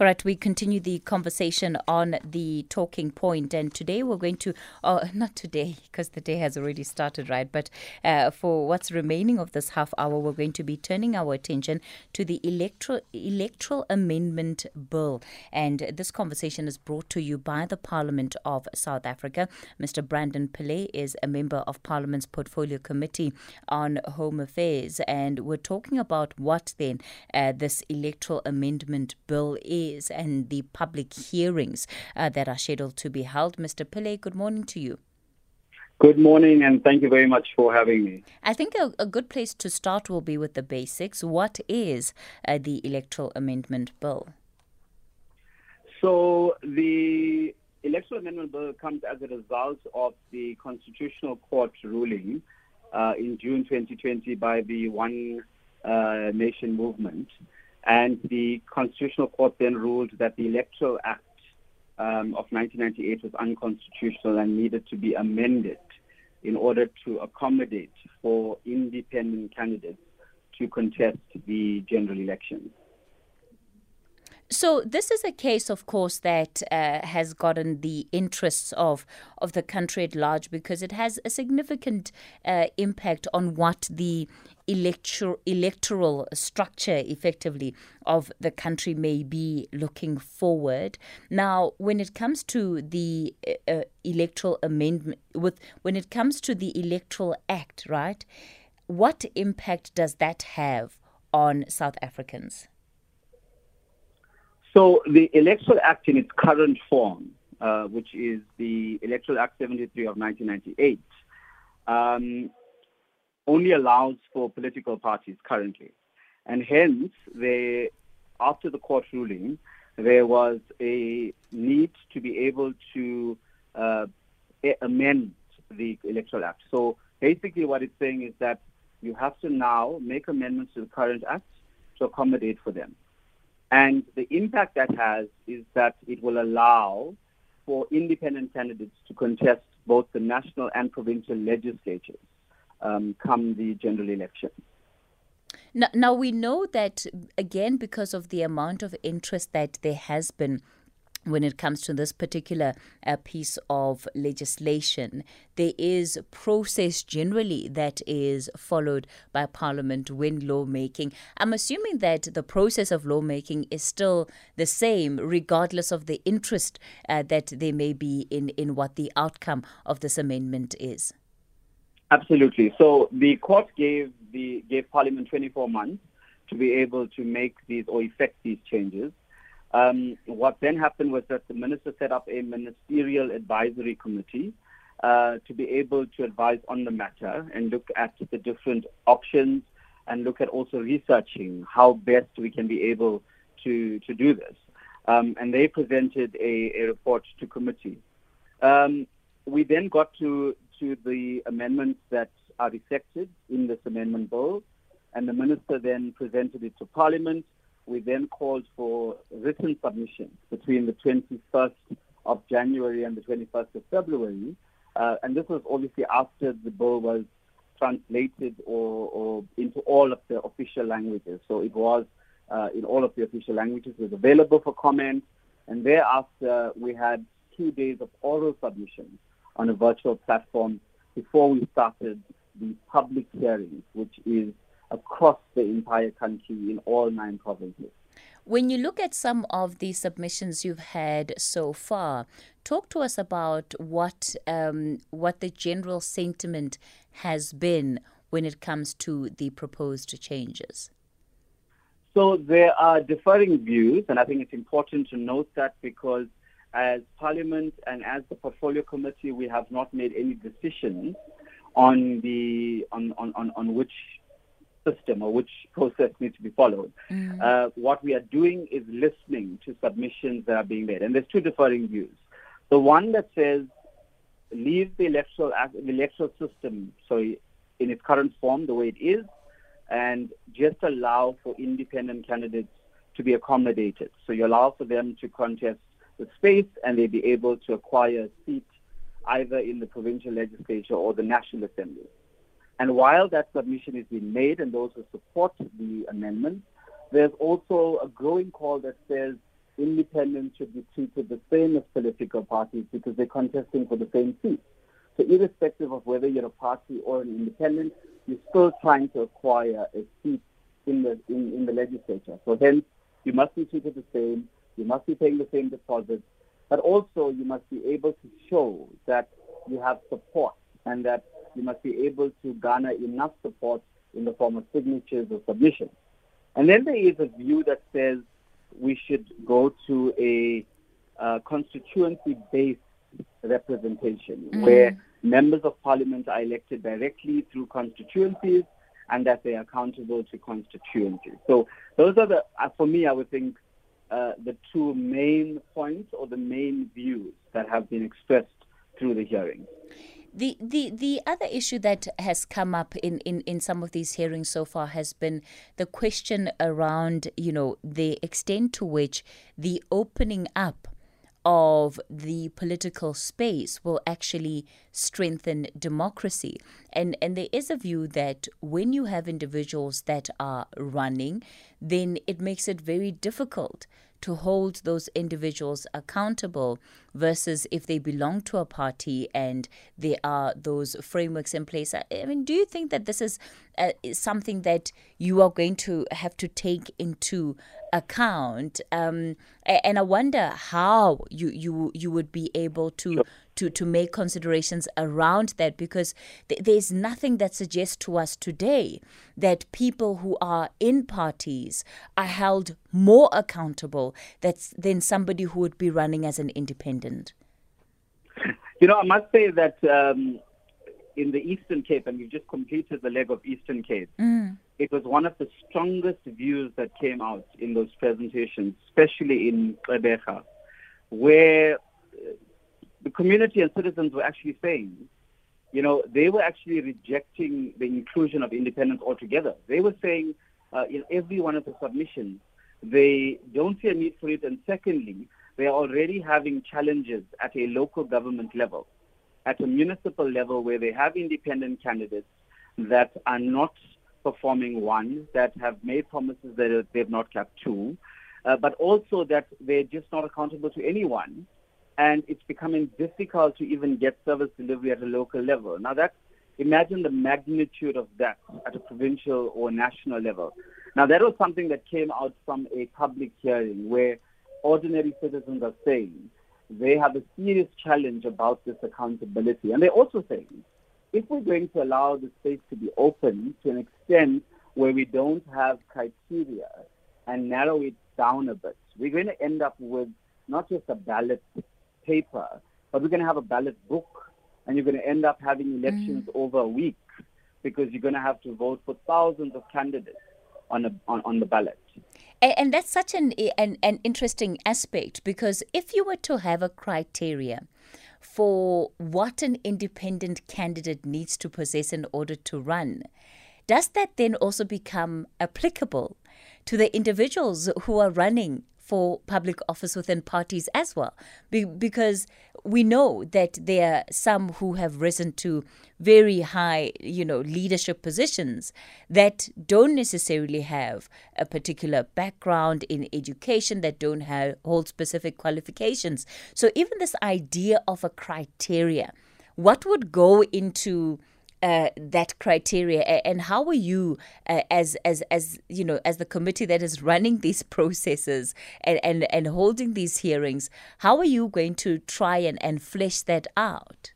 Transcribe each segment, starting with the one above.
All right, we continue the conversation on the talking point, and today we're going to, oh, not today, because the day has already started, right? But uh, for what's remaining of this half hour, we're going to be turning our attention to the electoral electoral amendment bill, and this conversation is brought to you by the Parliament of South Africa. Mr. Brandon Pillay is a member of Parliament's Portfolio Committee on Home Affairs, and we're talking about what then uh, this electoral amendment bill is and the public hearings uh, that are scheduled to be held. Mr. Pillay, good morning to you. Good morning, and thank you very much for having me. I think a, a good place to start will be with the basics. What is uh, the Electoral Amendment Bill? So, the Electoral Amendment Bill comes as a result of the Constitutional Court ruling uh, in June 2020 by the One uh, Nation movement. And the Constitutional Court then ruled that the Electoral Act um, of 1998 was unconstitutional and needed to be amended in order to accommodate for independent candidates to contest the general elections. So this is a case, of course, that uh, has gotten the interests of of the country at large because it has a significant uh, impact on what the electoral electoral structure, effectively, of the country may be looking forward. Now, when it comes to the uh, uh electoral amendment, with when it comes to the electoral act, right? What impact does that have on South Africans? So the Electoral Act in its current form, uh, which is the Electoral Act 73 of 1998, um, only allows for political parties currently. And hence, they, after the court ruling, there was a need to be able to uh, amend the Electoral Act. So basically, what it's saying is that you have to now make amendments to the current Act to accommodate for them. And the impact that has is that it will allow for independent candidates to contest both the national and provincial legislatures um, come the general election. Now, now, we know that, again, because of the amount of interest that there has been when it comes to this particular uh, piece of legislation, there is process generally that is followed by Parliament when lawmaking. I'm assuming that the process of lawmaking is still the same, regardless of the interest uh, that there may be in, in what the outcome of this amendment is. Absolutely. So the court gave the gave Parliament 24 months to be able to make these or effect these changes. Um, what then happened was that the minister set up a ministerial advisory committee uh, to be able to advise on the matter and look at the different options and look at also researching how best we can be able to, to do this. Um, and they presented a, a report to committee. Um, we then got to, to the amendments that are reflected in this amendment bill, and the minister then presented it to Parliament we then called for written submissions between the 21st of January and the 21st of February. Uh, and this was obviously after the bill was translated or, or into all of the official languages. So it was uh, in all of the official languages, it was available for comment. And thereafter, we had two days of oral submissions on a virtual platform before we started the public hearings, which is across the entire country in all nine provinces. When you look at some of the submissions you've had so far, talk to us about what um, what the general sentiment has been when it comes to the proposed changes. So there are differing views, and I think it's important to note that because as Parliament and as the Portfolio Committee, we have not made any decisions on the on, on, on, on which system or which process needs to be followed. Mm. Uh, what we are doing is listening to submissions that are being made. And there's two differing views. The one that says leave the electoral, the electoral system, sorry, in its current form, the way it is, and just allow for independent candidates to be accommodated. So you allow for them to contest the space and they be able to acquire a seat either in the provincial legislature or the National Assembly. And while that submission is being made and those who support the amendment, there's also a growing call that says in independents should be treated the same as political parties because they're contesting for the same seat. So irrespective of whether you're a party or an independent, you're still trying to acquire a seat in the in, in the legislature. So hence, you must be treated the same. You must be paying the same deposits, but also you must be able to show that you have support and that you must be able to garner enough support in the form of signatures or submissions. And then there is a view that says we should go to a uh, constituency-based representation mm. where members of parliament are elected directly through constituencies and that they are accountable to constituencies. So those are the, uh, for me, I would think, uh, the two main points or the main views that have been expressed through the hearings. The, the the other issue that has come up in, in, in some of these hearings so far has been the question around, you know, the extent to which the opening up of the political space will actually strengthen democracy. And and there is a view that when you have individuals that are running, then it makes it very difficult to hold those individuals accountable versus if they belong to a party and there are those frameworks in place. I mean, do you think that this is uh, something that you are going to have to take into account? Um, and I wonder how you, you, you would be able to to, to make considerations around that because th- there's nothing that suggests to us today that people who are in parties are held more accountable that's, than somebody who would be running as an independent. You know, I must say that um, in the Eastern Cape, and we've just completed the leg of Eastern Cape, mm. It was one of the strongest views that came out in those presentations, especially in Gqeberha, where the community and citizens were actually saying, you know, they were actually rejecting the inclusion of independents altogether. They were saying uh, in every one of the submissions, they don't see a need for it. And secondly, they are already having challenges at a local government level, at a municipal level where they have independent candidates that are not performing one, that have made promises that they've not kept two, uh, but also that they're just not accountable to anyone and it's becoming difficult to even get service delivery at a local level. Now, that imagine the magnitude of that at a provincial or national level. Now, that was something that came out from a public hearing where ordinary citizens are saying they have a serious challenge about this accountability. And they're also saying if we're going to allow the space to be open to an extent where we don't have criteria and narrow it down a bit, we're going to end up with not just a ballot paper, but we're going to have a ballot book, and you're going to end up having elections mm. over a week because you're going to have to vote for thousands of candidates on, a, on, on the ballot. And, and that's such an, an, an interesting aspect because if you were to have a criteria for what an independent candidate needs to possess in order to run, does that then also become applicable to the individuals who are running for public office within parties as well. Be- because we know that there are some who have risen to very high, you know, leadership positions that don't necessarily have a particular background in education, that don't have hold specific qualifications. So even this idea of a criteria, what would go into uh, that criteria? And how are you uh, as as as you know as the committee that is running these processes and, and and holding these hearings how are you going to try and, and flesh that out?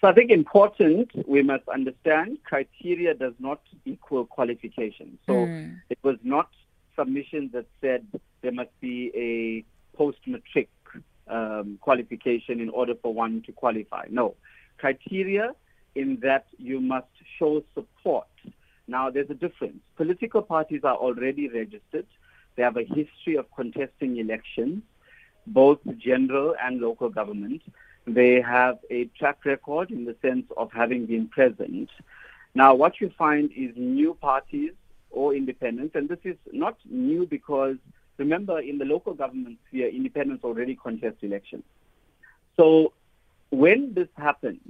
So i think important we must understand criteria does not equal qualification. So mm. it was not submissions that said there must be a post matric um, qualification in order for one to qualify. No. Criteria in that you must show support. Now, there's a difference. Political parties are already registered. They have a history of contesting elections, both general and local government. They have a track record in the sense of having been present. Now, what you find is new parties or independents, and this is not new because remember, in the local government sphere, independents already contest elections. So when this happens,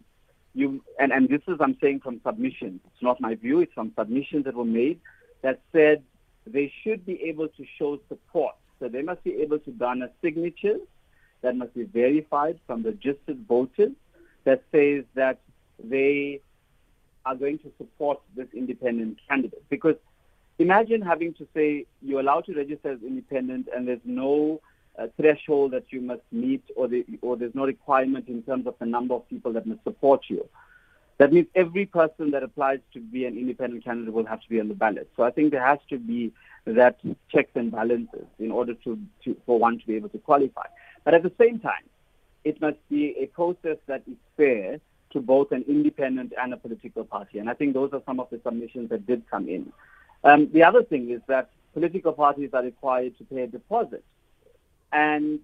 you and, and this is I'm saying from submissions. It's not my view, it's from submissions that were made that said they should be able to show support So they must be able to garner signatures that must be verified from registered voters that says that they are going to support this independent candidate. Because imagine having to say you're allowed to register as independent and there's no uh, threshold that you must meet or, the, or there's no requirement in terms of the number of people that must support you. That means every person that applies to be an independent candidate will have to be on the ballot. So I think there has to be that checks and balances in order to, to for one to be able to qualify. But at the same time, it must be a process that is fair to both an independent and a political party. And I think those are some of the submissions that did come in. Um, the other thing is that political parties are required to pay a deposit. And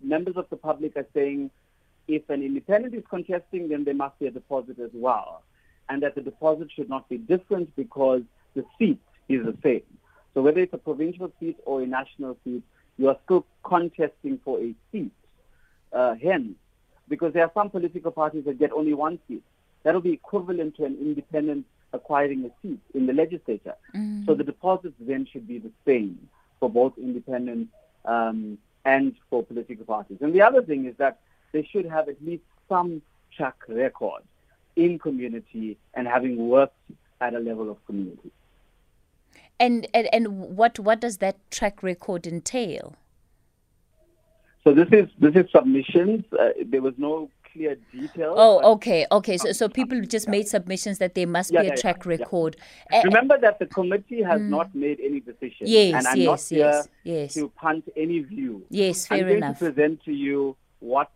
members of the public are saying if an independent is contesting, then there must be a deposit as well. And that the deposit should not be different because the seat is the same. So whether it's a provincial seat or a national seat, you are still contesting for a seat. Uh, hence, because there are some political parties that get only one seat. That'll be equivalent to an independent acquiring a seat in the legislature. Mm-hmm. So the deposits then should be the same for both independent um, and for political parties. And the other thing is that they should have at least some track record in community and having worked at a level of community. And, and and what what does that track record entail? So this is this is submissions. Uh, there was no clear detail. Oh, okay, okay. So so people just made submissions that there must yeah, be a yeah, track yeah, record. Remember that the committee has mm. not made any decision. Yes, and I'm yes, not here yes, yes. to punt any view. Yes, fair I'm going enough. to present to you what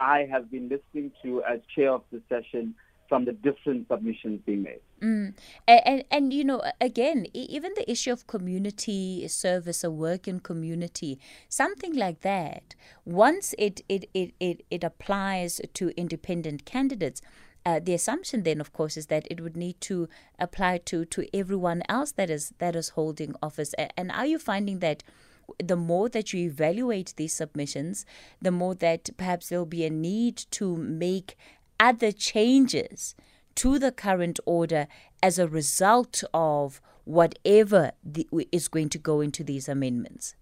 I have been listening to as chair of the session from the different submissions being made. Mm. And, and, and, you know, again, even the issue of community service or work in community, something like that, once it, it, it, it, it applies to independent candidates, uh, the assumption then, of course, is that it would need to apply to, to everyone else that is that is holding office. And are you finding that the more that you evaluate these submissions, the more that perhaps there'll be a need to make other changes to the current order as a result of whatever the, is going to go into these amendments?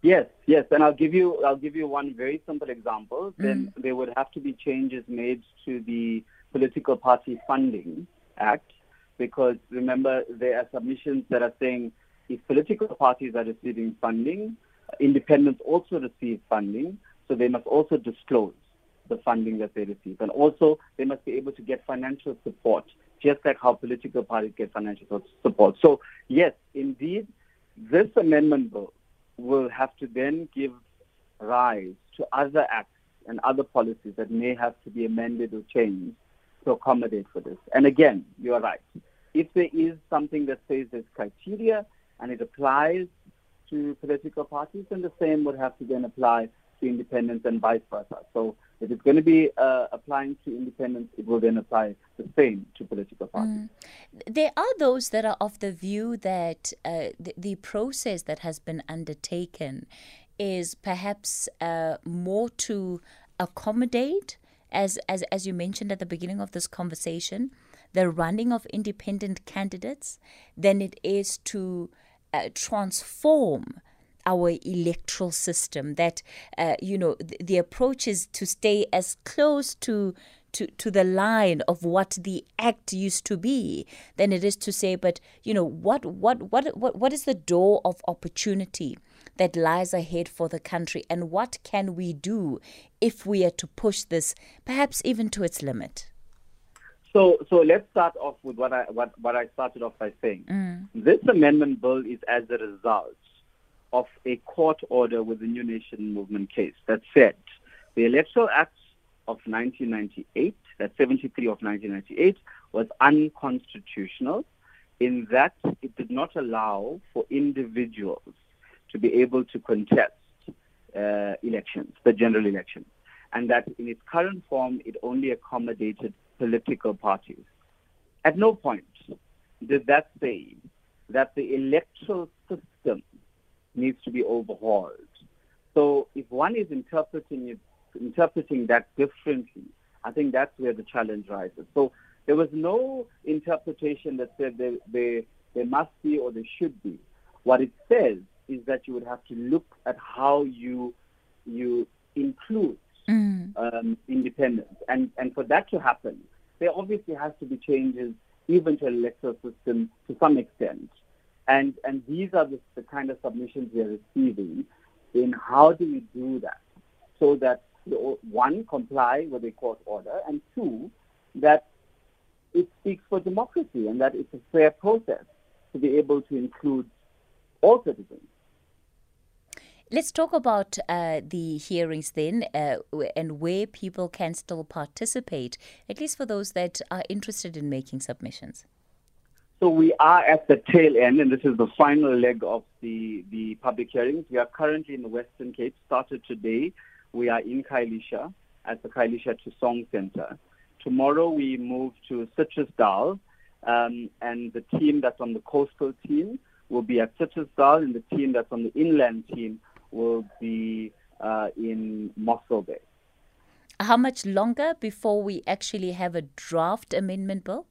Yes, yes, and I'll give you I'll give you one very simple example. Mm. Then there would have to be changes made to the Political Party Funding Act because remember there are submissions that are saying if political parties are receiving funding, independents also receive funding, so they must also disclose the funding that they receive. And also, they must be able to get financial support, just like how political parties get financial support. So, yes, indeed, this amendment bill will have to then give rise to other acts and other policies that may have to be amended or changed to accommodate for this. And again, you are right. If there is something that says there's criteria and it applies to political parties, then the same would have to then apply to independents and vice versa. So if it's going to be uh, applying to independents, it will then apply the same to political parties. Mm. There are those that are of the view that uh, the, the, process that has been undertaken is perhaps uh, more to accommodate, as, as, as you mentioned at the beginning of this conversation, the running of independent candidates than it is to uh, transform our electoral system that uh, you know the, the, approach is to stay as close to to, to the line of what the act used to be than it is to say but you know what what what what, what is the door of opportunity that lies ahead for the country and what can we do if we are to push this perhaps even to its limit so, so let's start off with what I what, what I started off by saying. Mm. This amendment bill is as a result of a court order with the New Nation Movement case that said the Electoral Act of 1998, that 73 of 1998, was unconstitutional in that it did not allow for individuals to be able to contest uh, elections, the general elections, and that in its current form it only accommodated political parties. At no point did that say that the electoral system needs to be overhauled. So if one is interpreting it, interpreting that differently, I think that's where the challenge rises. So there was no interpretation that said there, there, there must be or there should be. What it says is that you would have to look at how you you include Mm. um, independents, and and for that to happen, there obviously has to be changes even to the electoral system to some extent, and and these are the, the kind of submissions we are receiving in how do we do that so that one comply with a court order, and two that it speaks for democracy and that it's a fair process to be able to include all citizens. Let's talk about uh, the hearings then uh, and where people can still participate, at least for those that are interested in making submissions. So we are at the tail end, and this is the final leg of the, the public hearings. We are currently in the Western Cape, started today. We are in Khayelitsha at the Khayelitsha Thusong Center. Tomorrow we move to Citrusdal, um, and the team that's on the coastal team will be at Citrusdal, and the team that's on the inland team will be uh, in Mossel Bay. How much longer before we actually have a draft amendment bill?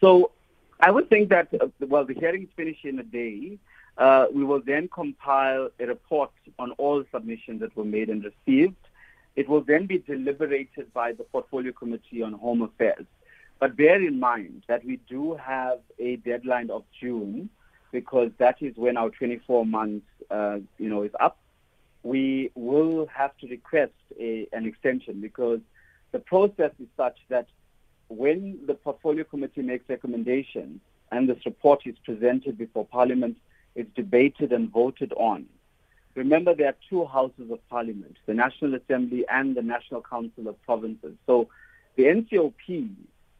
So I would think that, uh, well, the hearings finish in a day. Uh, we will then compile a report on all submissions that were made and received. It will then be deliberated by the Portfolio Committee on Home Affairs. But bear in mind that we do have a deadline of June because that is when our 24 months, uh, you know, is up. We will have to request a, an extension because the process is such that when the portfolio committee makes recommendations and this report is presented before Parliament, it's debated and voted on. Remember, there are two houses of Parliament, the National Assembly and the National Council of Provinces. So the NCOP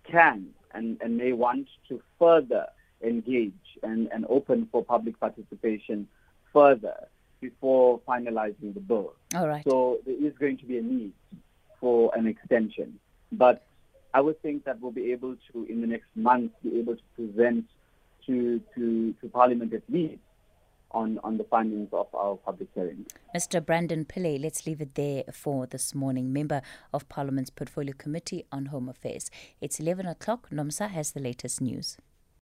can and, and may want to further engage and, and open for public participation further before finalizing the bill. All right. So there is going to be a need for an extension. But I would think that we'll be able to, in the next month, be able to present to, to, to Parliament at least on, on the findings of our public hearing. Mr. Brandon Pillay, let's leave it there for this morning. Member of Parliament's Portfolio Committee on Home Affairs. It's 11 o'clock. Nomsa has the latest news.